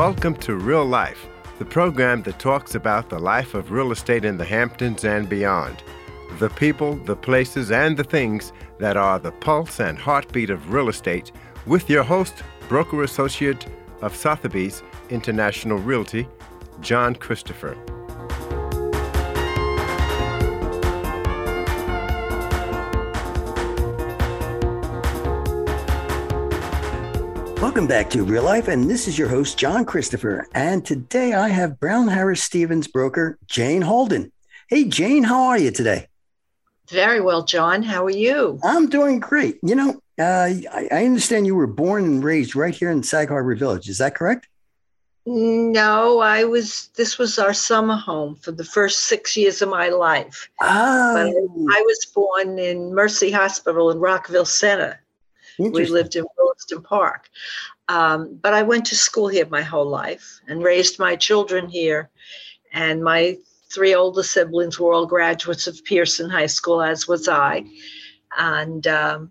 Welcome to Real Life, the program that talks about the life of real estate in the Hamptons and beyond. The people, the places, and the things that are the pulse and heartbeat of real estate, with your host, broker associate of Sotheby's International Realty, John Christopher. Welcome back to Real Life, and this is your host, John Christopher. And today I have Brown Harris Stevens broker, Jane Holden. Hey, Jane, how are you today? Very well, John. How are you? I'm doing great. You know, uh, I, I understand you were born and raised right here in Sag Harbor Village. Is that correct? No, I was. This was our summer home for the first six years of my life. Oh, But I was born in Mercy Hospital in Rockville Centre. We lived in Williston Park. Um, but I went to school here my whole life and raised my children here. And my three older siblings were all graduates of Pierson High School, as was I. And um,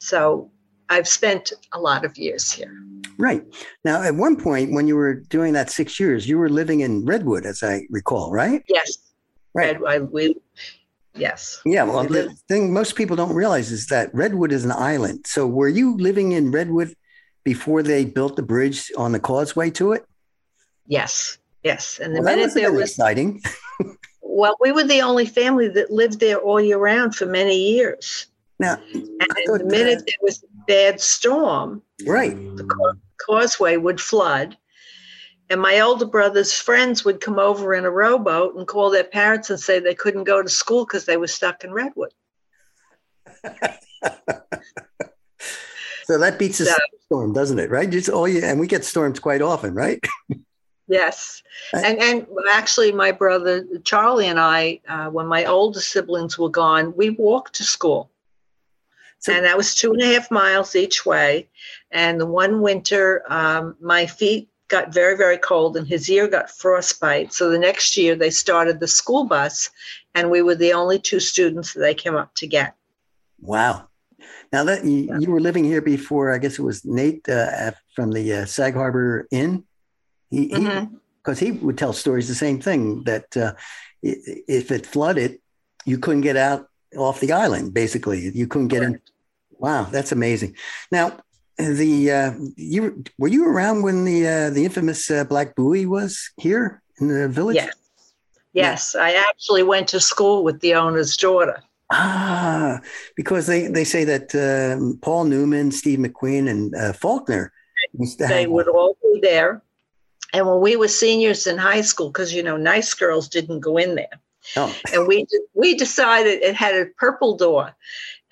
so I've spent a lot of years here. Right. Now, at one point, when you were doing that six years, you were living in Redwood, as I recall, right? Yes. Right. I, we, yes. Yeah. Well, the thing most people don't realize is that Redwood is an island. So, were you living in Redwood before they built the bridge on the causeway to it? Yes. Yes. And the Well, minute there was, exciting. well, we were the only family that lived there all year round for many years. Now, And the minute that- there was a bad storm, right. the causeway would flood. And my older brother's friends would come over in a rowboat and call their parents and say they couldn't go to school because they were stuck in Redwood. So that beats a So- storm, doesn't it? Right? Just all you, and we get storms quite often, right? Yes, Right. and and actually, my brother Charlie and I, uh, when my older siblings were gone, we walked to school, So- and that was two and a half miles each way. And the one winter, um, my feet got very very cold, and his ear got frostbite. So the next year, they started the school bus, and we were the only two students that they came up to get. Wow. Now that you, Yeah. you were living here before, I guess it was Nate uh, from the uh, Sag Harbor Inn. He, he Mhm. because he would tell stories the same thing that uh, if it flooded, you couldn't get out off the island. Basically, you couldn't get in. Wow, that's amazing. Now, the uh, you were you around when the uh, the infamous uh, Black Buoy was here in the village? Yes, yes, I actually went to school with the owner's daughter. Ah, because they they say that um, Paul Newman, Steve McQueen, and uh, Faulkner they would all be there. And when we were seniors in high school, because you know, nice girls didn't go in there, Oh, and we we decided it had a purple door,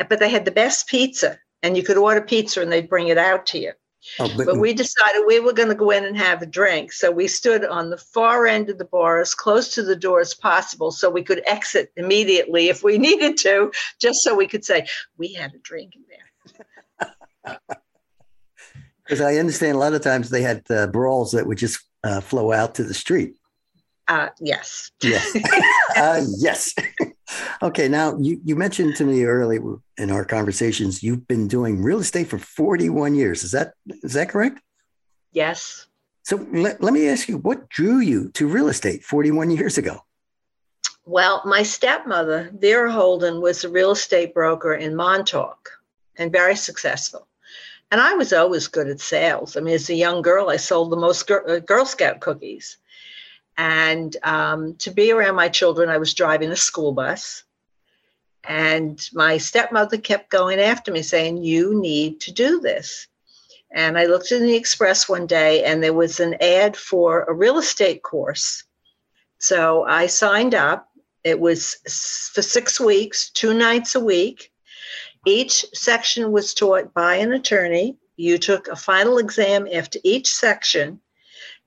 but they had the best pizza, and you could order pizza and they'd bring it out to you. oh, but, But we decided we were going to go in and have a drink, so we stood on the far end of the bar, as close to the door as possible, so we could exit immediately if we needed to, just so we could say we had a drink in there. because I understand a lot of times they had uh, brawls that would just uh, flow out to the street. Uh, yes. Yes. uh, yes. Okay. Now you, you mentioned to me earlier in our conversations, you've been doing real estate for 41 years. Is that, is that correct? Yes. So let, let me ask you, what drew you to real estate 41 years ago? Well, my stepmother, Vera Holden, was a real estate broker in Montauk and very successful. And I was always good at sales. I mean, as a young girl, I sold the most Gir- uh, Girl Scout cookies. And um, to be around my children, I was driving a school bus. And my stepmother kept going after me, saying, You need to do this. And I looked in the Express one day, and there was an ad for a real estate course. So I signed up. It was for six weeks, two nights a week. Each section was taught by an attorney. You took a final exam after each section.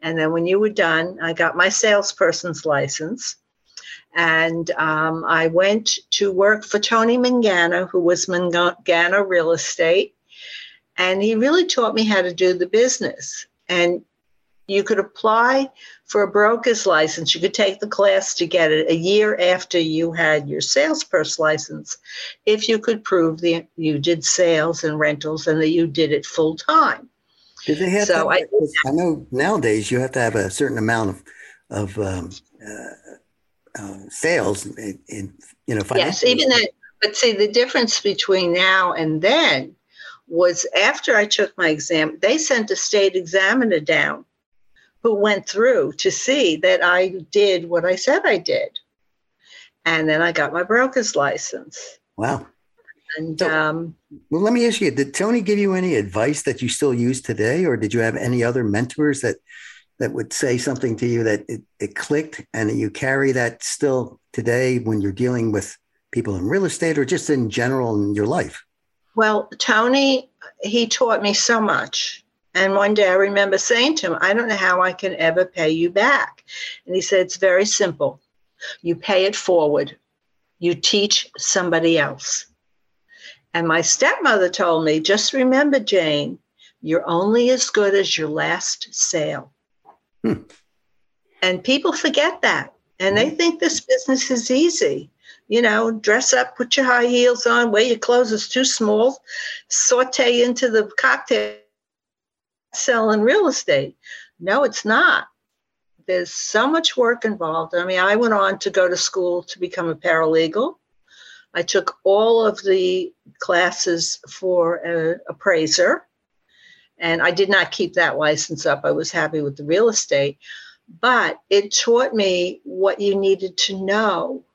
And then when you were done, I got my salesperson's license. And um, I went to work for Tony Mangana, who was Mangana Real Estate. And he really taught me how to do the business. And you could apply for a broker's license. You could take the class to get it a year after you had your salesperson license if you could prove that you did sales and rentals and that you did it full time. Did they have so I, I know nowadays you have to have a certain amount of of um, uh, uh, sales in, in, you know. Yes, even that. But see, the difference between now and then was after I took my exam, they sent a state examiner down who went through to see that I did what I said I did. And then I got my broker's license. Wow. And so, um, well, let me ask you: Did Tony give you any advice that you still use today, or did you have any other mentors that that would say something to you that it, it clicked, and you carry that still today when you're dealing with people in real estate, or just in general in your life? Well, Tony, he taught me so much. And one day I remember saying to him, I don't know how I can ever pay you back. And he said, It's very simple. You pay it forward, you teach somebody else. And my stepmother told me, just remember, Jane, you're only as good as your last sale. Hmm. And people forget that. And they hmm. think this business is easy. You know, dress up, put your high heels on, wear your clothes is too small, saute into the cocktail selling real estate. No, it's not. There's so much work involved. I mean, I went on to go to school to become a paralegal. I took all of the classes for an appraiser, and I did not keep that license up. I was happy with the real estate, but it taught me what you needed to know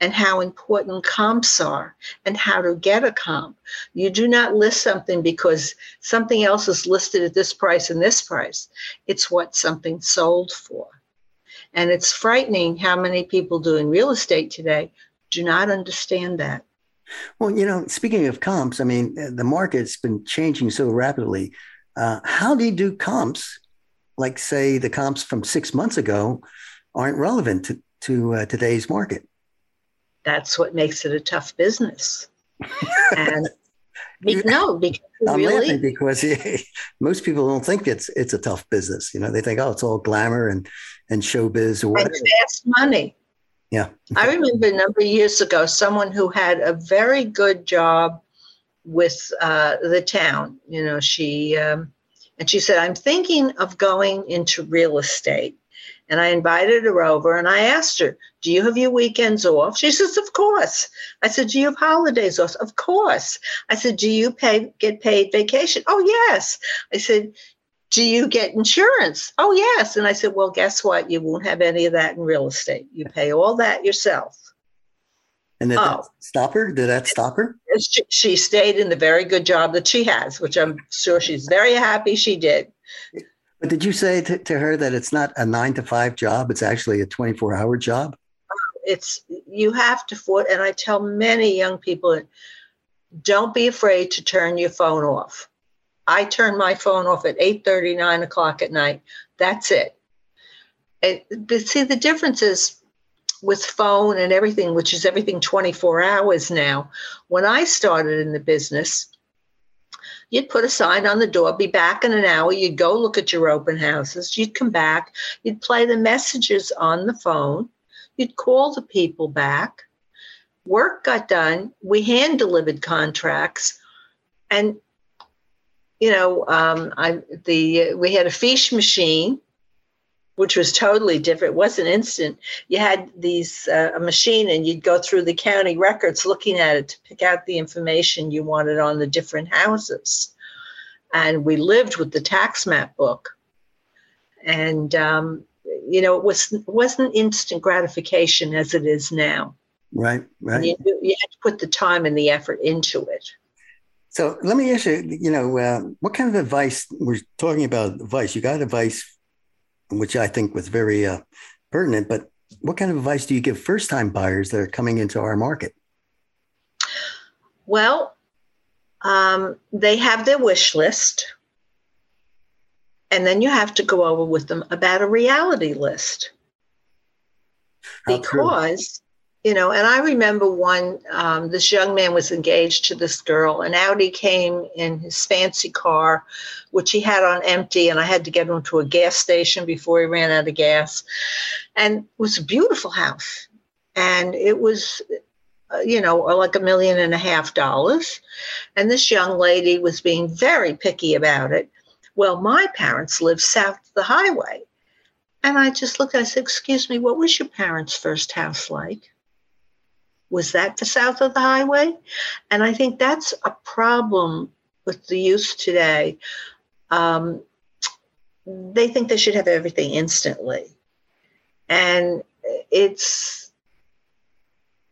and how important comps are and how to get a comp. You do not list something because something else is listed at this price and this price. It's what something sold for. And it's frightening how many people doing real estate today do not understand that. Well, you know, speaking of comps, I mean, uh, the market's been changing so rapidly. Uh, how do you do comps? Like, say, the comps from six months ago aren't relevant to, to uh, today's market. That's what makes it a tough business. and be, no, because I'm really, laughing because most people don't think it's it's a tough business. You know, they think, oh, it's all glamour and and showbiz or whatever. And fast money. Yeah. I remember a number of years ago, someone who had a very good job with uh, the town. You know, she um, and she said, "I'm thinking of going into real estate." And I invited her over and I asked her, Do you have your weekends off? She says, Of course. I said, Do you have holidays off? Of course. I said, Do you pay get paid vacation? Oh yes. I said, do you get insurance? Oh, yes. And I said, well, guess what? You won't have any of that in real estate. You pay all that yourself. And did oh. that stop her? Did that stop her? She, she stayed in the very good job that she has, which I'm sure she's very happy she did. But did you say to, to her that it's not a nine to five job? It's actually a 24 hour job? It's, you have to, for, and I tell many young people, don't be afraid to turn your phone off I turn my phone off at 8 30, 9 o'clock at night. That's it. it. But see, the difference is with phone and everything, which is everything 24 hours now. When I started in the business, you'd put a sign on the door, be back in an hour. You'd go look at your open houses. You'd come back. You'd play the messages on the phone. You'd call the people back. Work got done. We hand delivered contracts. And you know, um, I the we had a fiche machine, which was totally different. It wasn't instant. You had these uh, a machine, and you'd go through the county records, looking at it to pick out the information you wanted on the different houses. And we lived with the tax map book, and um, you know, it was wasn't instant gratification as it is now. Right, right. You, you had to put the time and the effort into it. So let me ask you, you know, uh, what kind of advice we're talking about advice? You got advice, which I think was very uh, pertinent, but what kind of advice do you give first time buyers that are coming into our market? Well, um, they have their wish list. And then you have to go over with them about a reality list. because you know, and I remember one, um, this young man was engaged to this girl, and out he came in his fancy car, which he had on empty, and I had to get him to a gas station before he ran out of gas. And it was a beautiful house. And it was, uh, you know, like a million and a half dollars. And this young lady was being very picky about it. Well, my parents lived south of the highway. And I just looked, I said, Excuse me, what was your parents' first house like? Was that the south of the highway? And I think that's a problem with the youth today. Um, they think they should have everything instantly. And it's,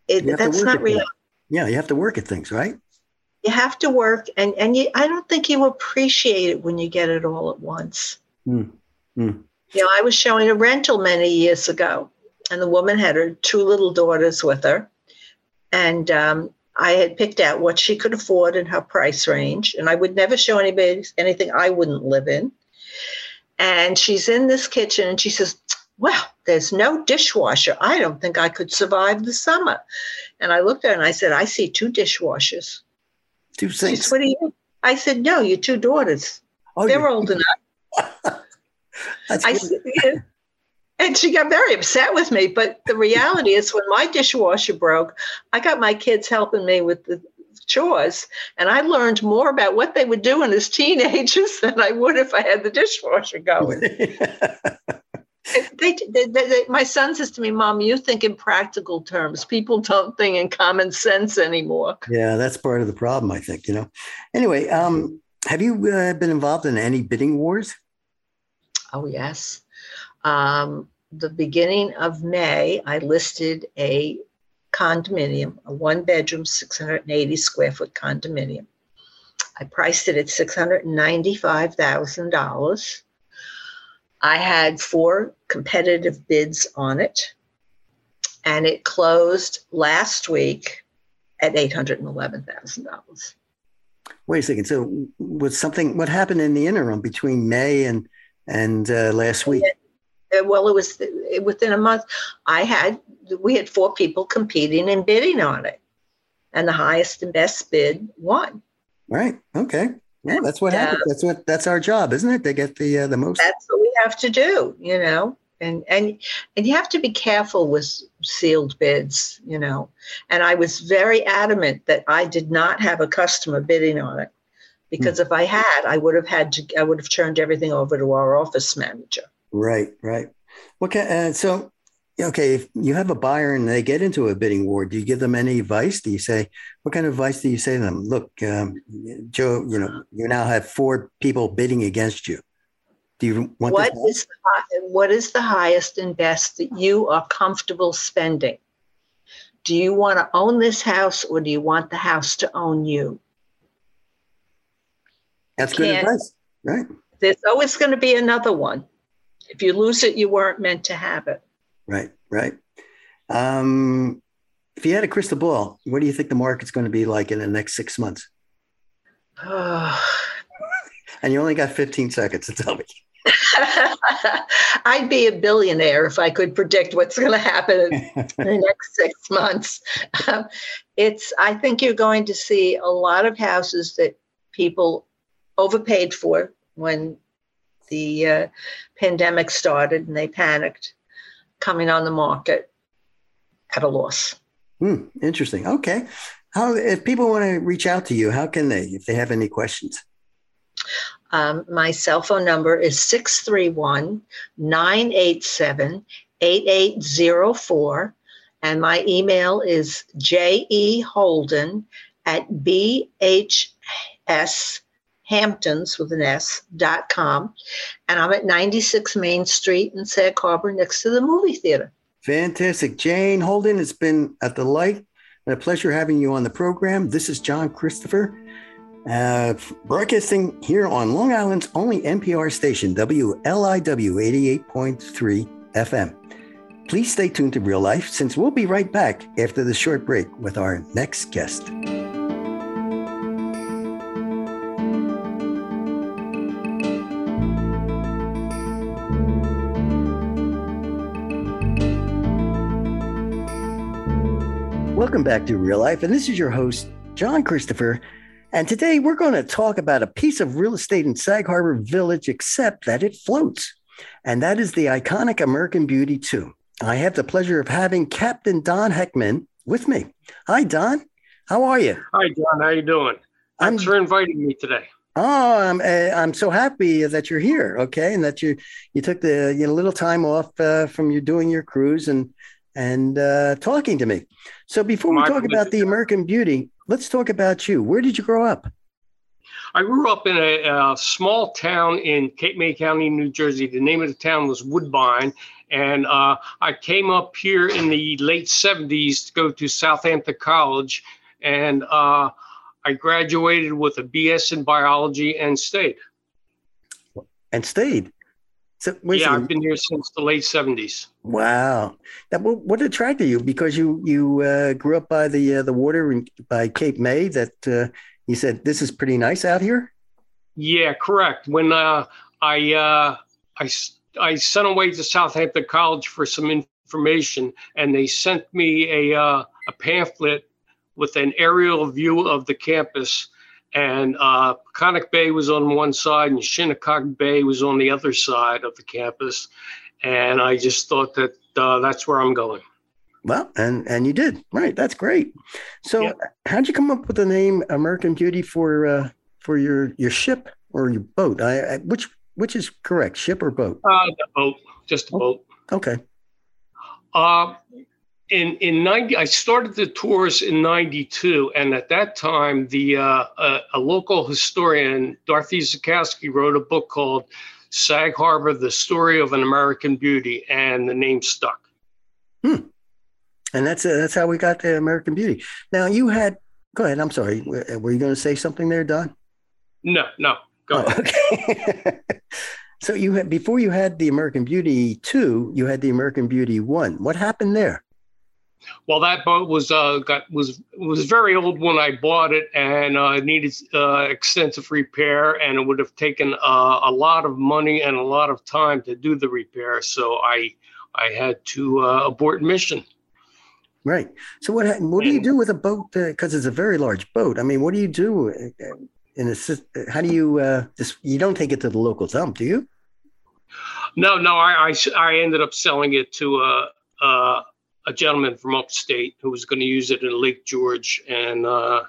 it, that's not real. Yeah, you have to work at things, right? You have to work, and and you, I don't think you appreciate it when you get it all at once. Mm. Mm. You know, I was showing a rental many years ago, and the woman had her two little daughters with her, and um, I had picked out what she could afford in her price range, and I would never show anybody anything I wouldn't live in. And she's in this kitchen, and she says, "Well, there's no dishwasher. I don't think I could survive the summer." And I looked at her and I said, "I see two dishwashers." Two. Said, what are you? I said, "No, your two daughters. Oh, They're old enough." I said, and she got very upset with me. But the reality is, when my dishwasher broke, I got my kids helping me with the chores, and I learned more about what they were doing as teenagers than I would if I had the dishwasher going. they, they, they, my son says to me, "Mom, you think in practical terms. People don't think in common sense anymore." Yeah, that's part of the problem, I think. You know. Anyway, um, have you uh, been involved in any bidding wars? Oh yes. Um, the beginning of May, I listed a condominium, a one bedroom, 680 square foot condominium. I priced it at $695,000. I had four competitive bids on it, and it closed last week at $811,000. Wait a second. So, was something, what happened in the interim between May and, and uh, last week? Uh, well, it was within a month. I had we had four people competing and bidding on it, and the highest and best bid won. Right. Okay. Yeah, that's what happens. That's what that's our job, isn't it? To get the uh, the most. That's what we have to do, you know. And and and you have to be careful with sealed bids, you know. And I was very adamant that I did not have a customer bidding on it, because hmm. if I had, I would have had to. I would have turned everything over to our office manager. Right, right. Okay, uh, so okay, if you have a buyer and they get into a bidding war, do you give them any advice? Do you say what kind of advice do you say to them? Look, um, Joe, you know, you now have four people bidding against you. Do you want what is the, what is the highest and best that you are comfortable spending? Do you want to own this house or do you want the house to own you? That's good advice, right? There's always going to be another one. If you lose it, you weren't meant to have it. Right, right. Um, if you had a crystal ball, what do you think the market's going to be like in the next six months? and you only got 15 seconds to tell me. I'd be a billionaire if I could predict what's going to happen in the next six months. Um, it's. I think you're going to see a lot of houses that people overpaid for when the uh, pandemic started and they panicked coming on the market at a loss. Hmm, interesting. Okay. How, if people want to reach out to you, how can they, if they have any questions? Um, my cell phone number is 631 987 8804. And my email is jeholden at bhs hamptons with an S dot com. And I'm at 96 Main Street in Sag Harbor next to the movie theater. Fantastic. Jane Holden, it's been a delight and a pleasure having you on the program. This is John Christopher, uh, broadcasting here on Long Island's only NPR station, WLIW 88.3 FM. Please stay tuned to Real Life since we'll be right back after the short break with our next guest. Welcome back to Real Life. And this is your host, John Christopher. And today we're going to talk about a piece of real estate in Sag Harbor Village, except that it floats. And that is the iconic American Beauty 2. I have the pleasure of having Captain Don Heckman with me. Hi, Don. How are you? Hi, John. How are you doing? Thanks I'm, for inviting me today. Oh, I'm uh, I'm so happy that you're here. Okay, and that you you took the you know, little time off uh, from you doing your cruise and and uh, talking to me. So before we talk about the American Beauty, let's talk about you. Where did you grow up? I grew up in a, a, small town in Cape May County, New Jersey. The name of the town was Woodbine. And uh, I came up here in the late 70s to go to Southampton College. And uh, I graduated with a BS in biology and stayed. And stayed? So, yeah, I've been here since the late 70s. Wow. That, what, what attracted you? Because you you uh, grew up by the uh, the water in, by Cape May that uh, you said this is pretty nice out here. Yeah, correct. When uh, I uh, I I sent away to Southampton College for some information, and they sent me a uh, a pamphlet with an aerial view of the campus. And uh, Peconic Bay was on one side, and Shinnecock Bay was on the other side of the campus. And I just thought that uh, that's where I'm going. Well, and and you did right. That's great. So, yep. how'd you come up with the name American Beauty for uh, for your your ship or your boat? I, I which which is correct, ship or boat? Uh, the boat, just a oh, boat. Okay. Uh, in in ninety, I started the tours in '92, and at that time, the uh, a, a local historian, Dorothy Zaykowski, wrote a book called "Sag Harbor: The Story of an American Beauty," and the name stuck. Hmm and that's uh, that's how we got the American Beauty. Now you had go ahead. I'm sorry. Were, you going to say something there, Don? No, no. Go oh, Okay. so you had before you had the American Beauty two, you had the American Beauty one. What happened there? Well, that boat was uh, got was was very old when I bought it, and uh, needed uh, extensive repair, and it would have taken uh, a lot of money and a lot of time to do the repair. So I I had to uh, abort mission. Right. So what what do you do with a boat? Because uh, it's a very large boat. I mean, what do you do uh, in a? How do you? Uh, this, you don't take it to the local dump, do you? No, no. I I, I ended up selling it to a, a, a gentleman from upstate who was going to use it in Lake George, and uh,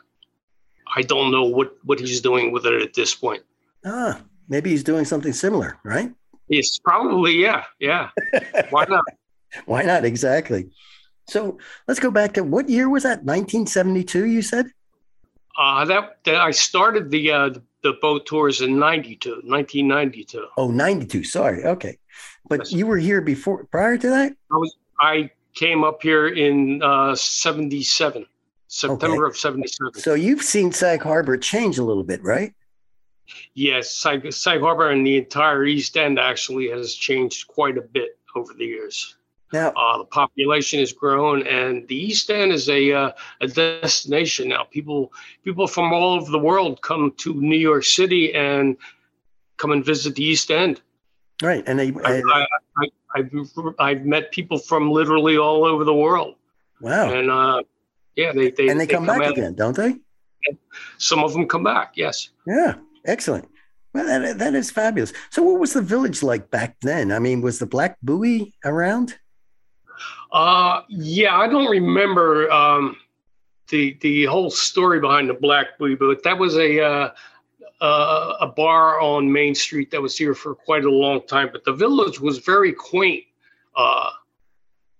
I don't know what what he's doing with it at this point. Ah, maybe he's doing something similar, right? Yes, probably. Yeah, yeah. Why not? Why not? Exactly. So let's go back to what year was that? 1972, you said? Uh, that, that I started the uh, the boat tours in 92, 1992. Oh, 92. Sorry. Okay. But yes. you were here before, prior to that? I was, I came up here in uh, 77, September okay. of 77. So you've seen Sag Harbor change a little bit, right? Yes. Sag, Sag Harbor and the entire East End actually has changed quite a bit over the years. Now, uh, the population has grown, and the East End is a uh, a destination now. People people from all over the world come to New York City and come and visit the East End. Right, and they, I, I, I, have I've met people from literally all over the world. Wow, and uh, yeah, they, they and they, they come, come, back again, don't they? Some of them come back. Yes. Yeah, excellent. Well, that, that is fabulous. So, what was the village like back then? I mean, was the Black Buoy around? Uh, yeah, I don't remember um, the the whole story behind the Black Buoy, but that was a uh, uh, a bar on Main Street that was here for quite a long time. But the village was very quaint uh,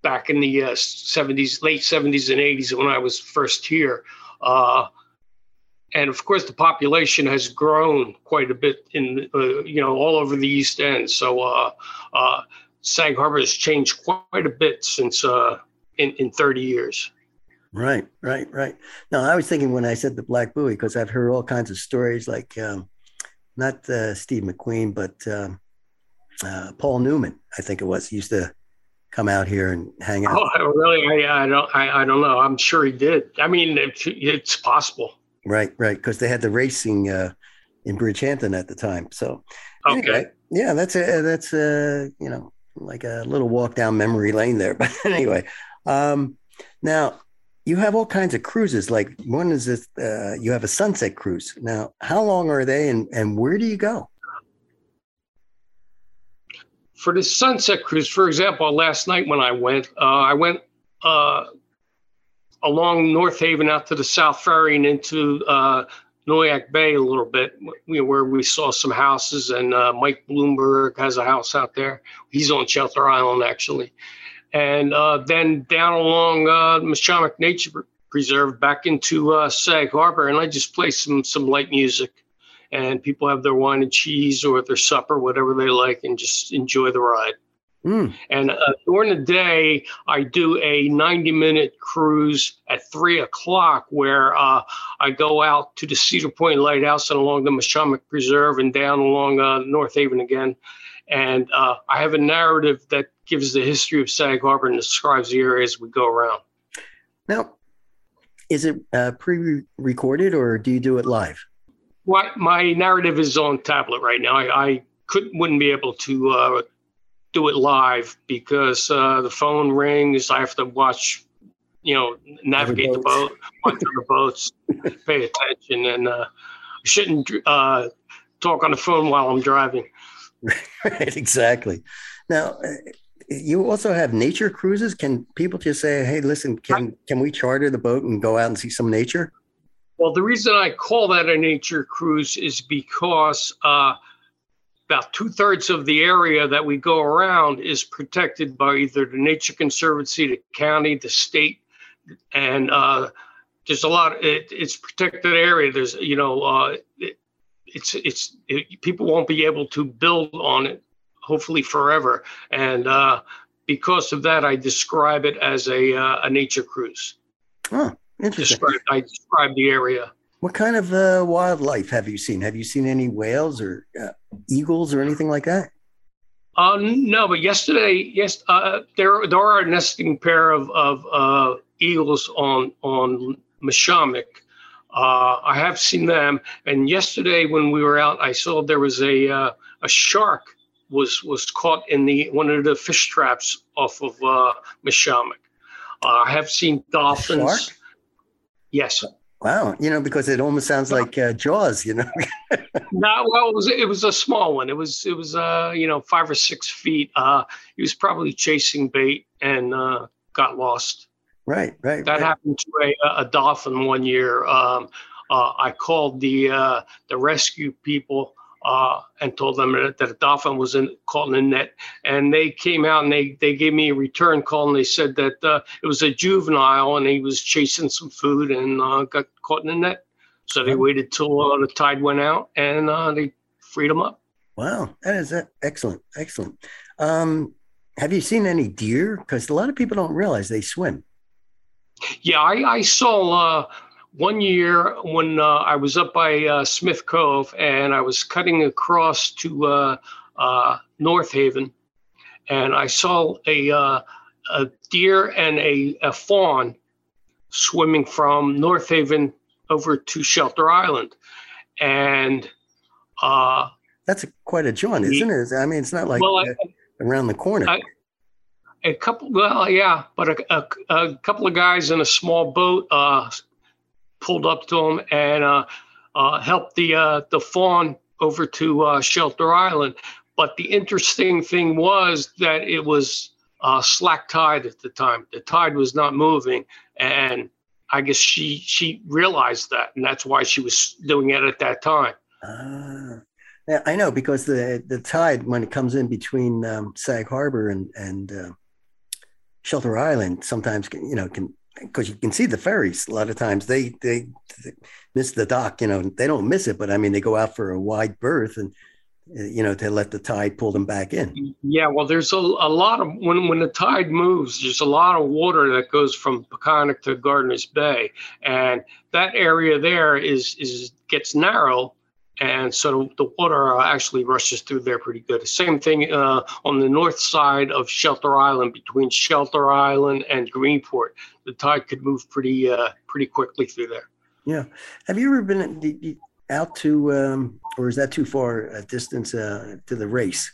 back in the uh, 70s, late 70s and 80s when I was first here. Uh, and of course, the population has grown quite a bit in, uh, you know, all over the East End. So uh, Sag Harbor has changed quite a bit since in in 30 years. Right, right, right. Now, I was thinking when I said the Black Buoy because I've heard all kinds of stories, like um, not uh, Steve McQueen, but um, uh, Paul Newman. I think it was he used to come out here and hang out. Oh, really? I, I don't. I, I, don't know. I'm sure he did. I mean, it, it's possible. Right, right. Because they had the racing uh, in Bridgehampton at the time. So, okay. Anyway, yeah, that's a that's a you know like a little walk down memory lane there. But anyway, um, now you have all kinds of cruises. Like one is this, uh, you have a sunset cruise. Now, how long are they and, and where do you go? For the sunset cruise, for example, last night when I went, uh, I went uh, along North Haven out to the South Ferry and into uh, Noyac Bay a little bit, where we saw some houses, and uh, Mike Bloomberg has a house out there. He's on Shelter Island, actually. And uh, then down along uh, Nature Preserve back into uh, Sag Harbor, and I just play some some light music. And people have their wine and cheese or their supper, whatever they like, and just enjoy the ride. Mm. And uh, during the day, I do a 90 minute cruise at three o'clock where uh, I go out to the Cedar Point Lighthouse and along the Mashomack Preserve and down along uh, North Haven again. And uh, I have a narrative that gives the history of Sag Harbor and describes the area as we go around. Now, is it uh, pre recorded or do you do it live? My, my narrative is on tablet right now. I, I couldn't, wouldn't be able to uh, do it live because uh, the phone rings. I have to watch, you know, navigate the boat, watch the boats, pay attention, and uh, I shouldn't uh, talk on the phone while I'm driving. right, exactly. Now, uh, you also have nature cruises. Can people just say, "Hey, listen, can can we charter the boat and go out and see some nature?" Well, the reason I call that a nature cruise is because uh, about two thirds of the area that we go around is protected by either the Nature Conservancy, the county, the state, and uh, there's a lot. It, it's protected area. There's you know, uh, it, it's it's it, people won't be able to build on it, hopefully forever. And uh, because of that, I describe it as a uh, a nature cruise. Oh, interesting. Describe, I describe the area. What kind of uh, wildlife have you seen? Have you seen any whales or uh, eagles or anything like that? Uh, no, but yesterday, yes, uh, there there are a nesting pair of of uh, eagles on on Mashomack. Uh, I have seen them, and yesterday when we were out, I saw there was a uh, a shark was was caught in the one of the fish traps off of uh. Uh, I have seen dolphins. Yes. Wow, you know, because it almost sounds like uh, Jaws, you know. no, well, it was it was a small one. It was it was uh you know five or six feet. Uh, he was probably chasing bait and uh, got lost. Right, right. That right. happened to a, a dolphin one year. Um, uh, I called the uh, the rescue people uh, and told them that, that, a dolphin was in, caught in a net. And they came out and they, they gave me a return call and they said that uh, it was a juvenile and he was chasing some food and uh, got caught in a net. So they waited till uh, the tide went out and uh, they freed him up. Wow, that is excellent, excellent. Um, have you seen any deer? Because a lot of people don't realize they swim. Yeah, I, I saw uh, one year when uh, I was up by uh, Smith Cove and I was cutting across to uh, uh North Haven, and I saw a, uh, a deer and a, a, fawn swimming from North Haven over to Shelter Island, and uh, that's a, quite a jaunt, isn't it? I mean, it's not like well, I, around the corner. I, a couple, well, yeah, but a, a, a, couple of guys in a small boat pulled up to him and uh, uh, helped the uh, the fawn over to uh, Shelter Island. But the interesting thing was that it was uh, slack tide at the time. The tide was not moving, and I guess she she realized that, and that's why she was doing it at that time. Uh, yeah, I know because the the tide when it comes in between um, Sag Harbor and and uh, Shelter Island sometimes you know can because you can see the ferries. A lot of times they, they, they miss the dock you know they don't miss it but i mean they go out for a wide berth and uh, you know to let the tide pull them back in. Yeah well there's a, a lot of when when the tide moves there's a lot of water that goes from Peconic to Gardiner's Bay and that area there is is gets narrow and so the water actually rushes through there pretty good. Same thing uh, on the north side of Shelter Island, between Shelter Island and Greenport, the tide could move pretty uh, pretty quickly through there. Yeah, have you ever been out to, um, or is that too far a distance uh, to the race?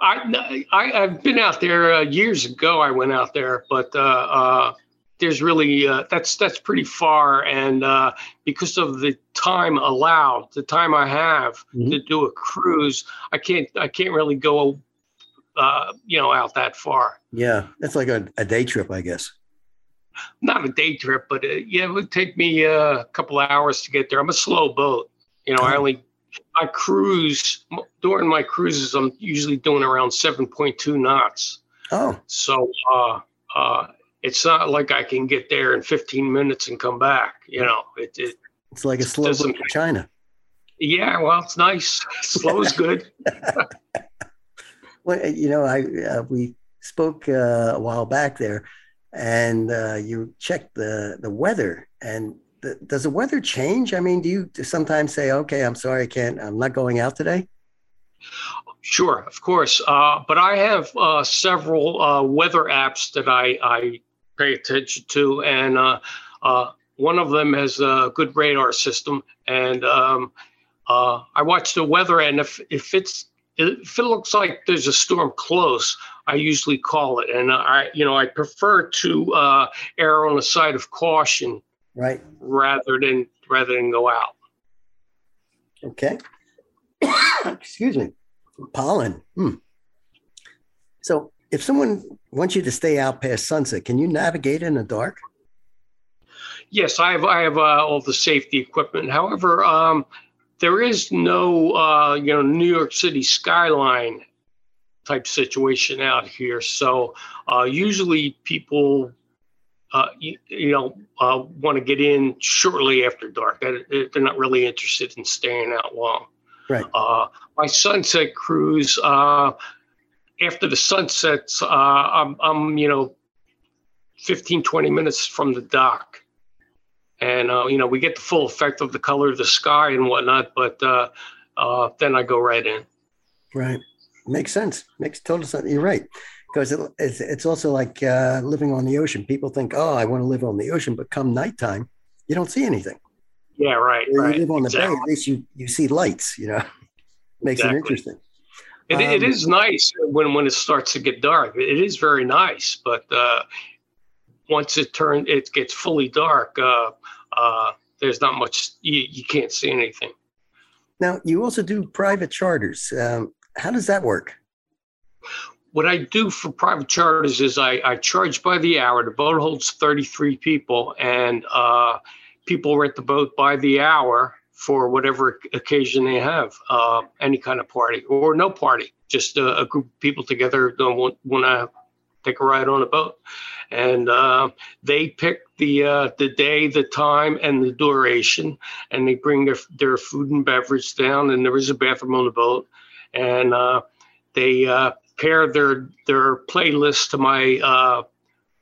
I, I have been out there uh, years ago. I went out there, but uh, uh, there's really uh, that's that's pretty far, and uh, because of the time allowed, the time I have mm-hmm. to do a cruise, I can't I can't really go, uh, you know, out that far. Yeah, that's like a, a day trip, I guess. not a day trip, but uh, yeah, it would take me uh, a couple of hours to get there. I'm a slow boat. You know, I only I cruise during my cruises. I'm usually doing around 7.2 knots. Oh, so uh, uh, it's not like I can get there in 15 minutes and come back. You know, it, it it's like a slow boat to China. Yeah, well, it's nice. Slow is good. well, you know, I uh, we spoke uh, a while back there, and uh, you checked the the weather. And the, does the weather change? I mean, do you sometimes say, "Okay, I'm sorry, I can't. I'm not going out today"? Sure, of course. Uh, but I have uh, several uh, weather apps that I, I pay attention to, and uh, uh, one of them has a good radar system. And um, uh, I watch the weather, and if if it's if it looks like there's a storm close, I usually call it. And I, you know, I prefer to uh, err on the side of caution, right, rather than rather than go out. Okay. Excuse me. Pollen. Hmm. So, if someone wants you to stay out past sunset, can you navigate in the dark? Yes, I have. I have uh, all the safety equipment. However, um, there is no uh, you know New York City skyline type situation out here. So uh, usually people uh, you, you, know uh, want to get in shortly after dark. They're not really interested in staying out long. Right. Uh, my sunset cruise uh, after the sun sets, I'm, I'm you know 15 20 minutes from the dock and uh, you know we get the full effect of the color of the sky and whatnot. But uh, uh, then I go right in. Right, makes sense. Makes total sense. You're right because it, it's it's also like uh, living on the ocean. People think, oh, I want to live on the ocean, but come nighttime, you don't see anything. Yeah, right. When right. you live on the exactly. bay, at least you you see lights. You know, makes exactly. it interesting. It, um, it is nice when when it starts to get dark. It is very nice, but uh, once it turns, it gets fully dark. Uh, uh, there's not much. You, you can't see anything. Now you also do private charters. Um, how does that work? What I do for private charters is I, I charge by the hour. The boat holds 33 people, and uh, people rent the boat by the hour for whatever occasion they have, uh, any kind of party or no party, just a, a group of people together don't want, want to take a ride on a boat and uh, they pick the uh, the day, the time, and the duration, and they bring their their food and beverage down, and there is a bathroom on the boat, and uh, they uh, pair their their playlist to my uh,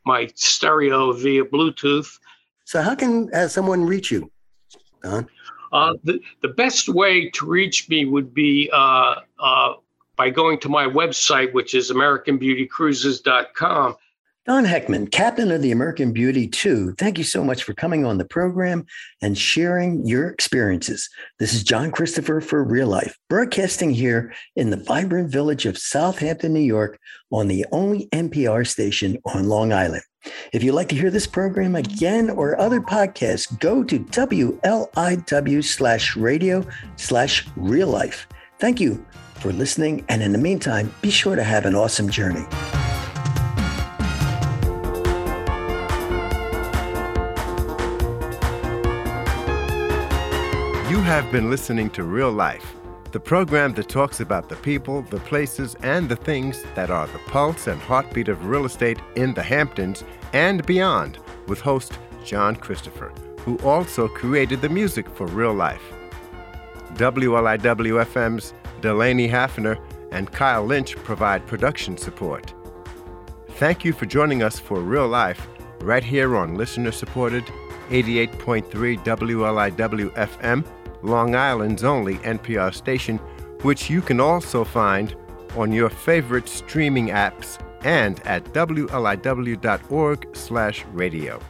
my stereo via Bluetooth. So, how can someone reach you, Don? Uh, the, the best way to reach me would be uh, uh, by going to my website, which is AmericanBeautyCruises.com. Don Heckman, captain of the American Beauty 2, thank you so much for coming on the program and sharing your experiences. This is John Christopher for Real Life, broadcasting here in the vibrant village of Southampton, New York, on the only NPR station on Long Island. If you'd like to hear this program again or other podcasts, go to WLIW slash radio slash real life. Thank you for listening. And in the meantime, be sure to have an awesome journey. Have been listening to Real Life, the program that talks about the people, the places, and the things that are the pulse and heartbeat of real estate in the Hamptons and beyond, with host John Christopher, who also created the music for Real Life. WLIW-FM's Delaney Hafner and Kyle Lynch provide production support. Thank you for joining us for Real Life right here on listener supported 88.3 WLIW FM Long Island's only NPR station, which you can also find on your favorite streaming apps and at wliw.org/radio.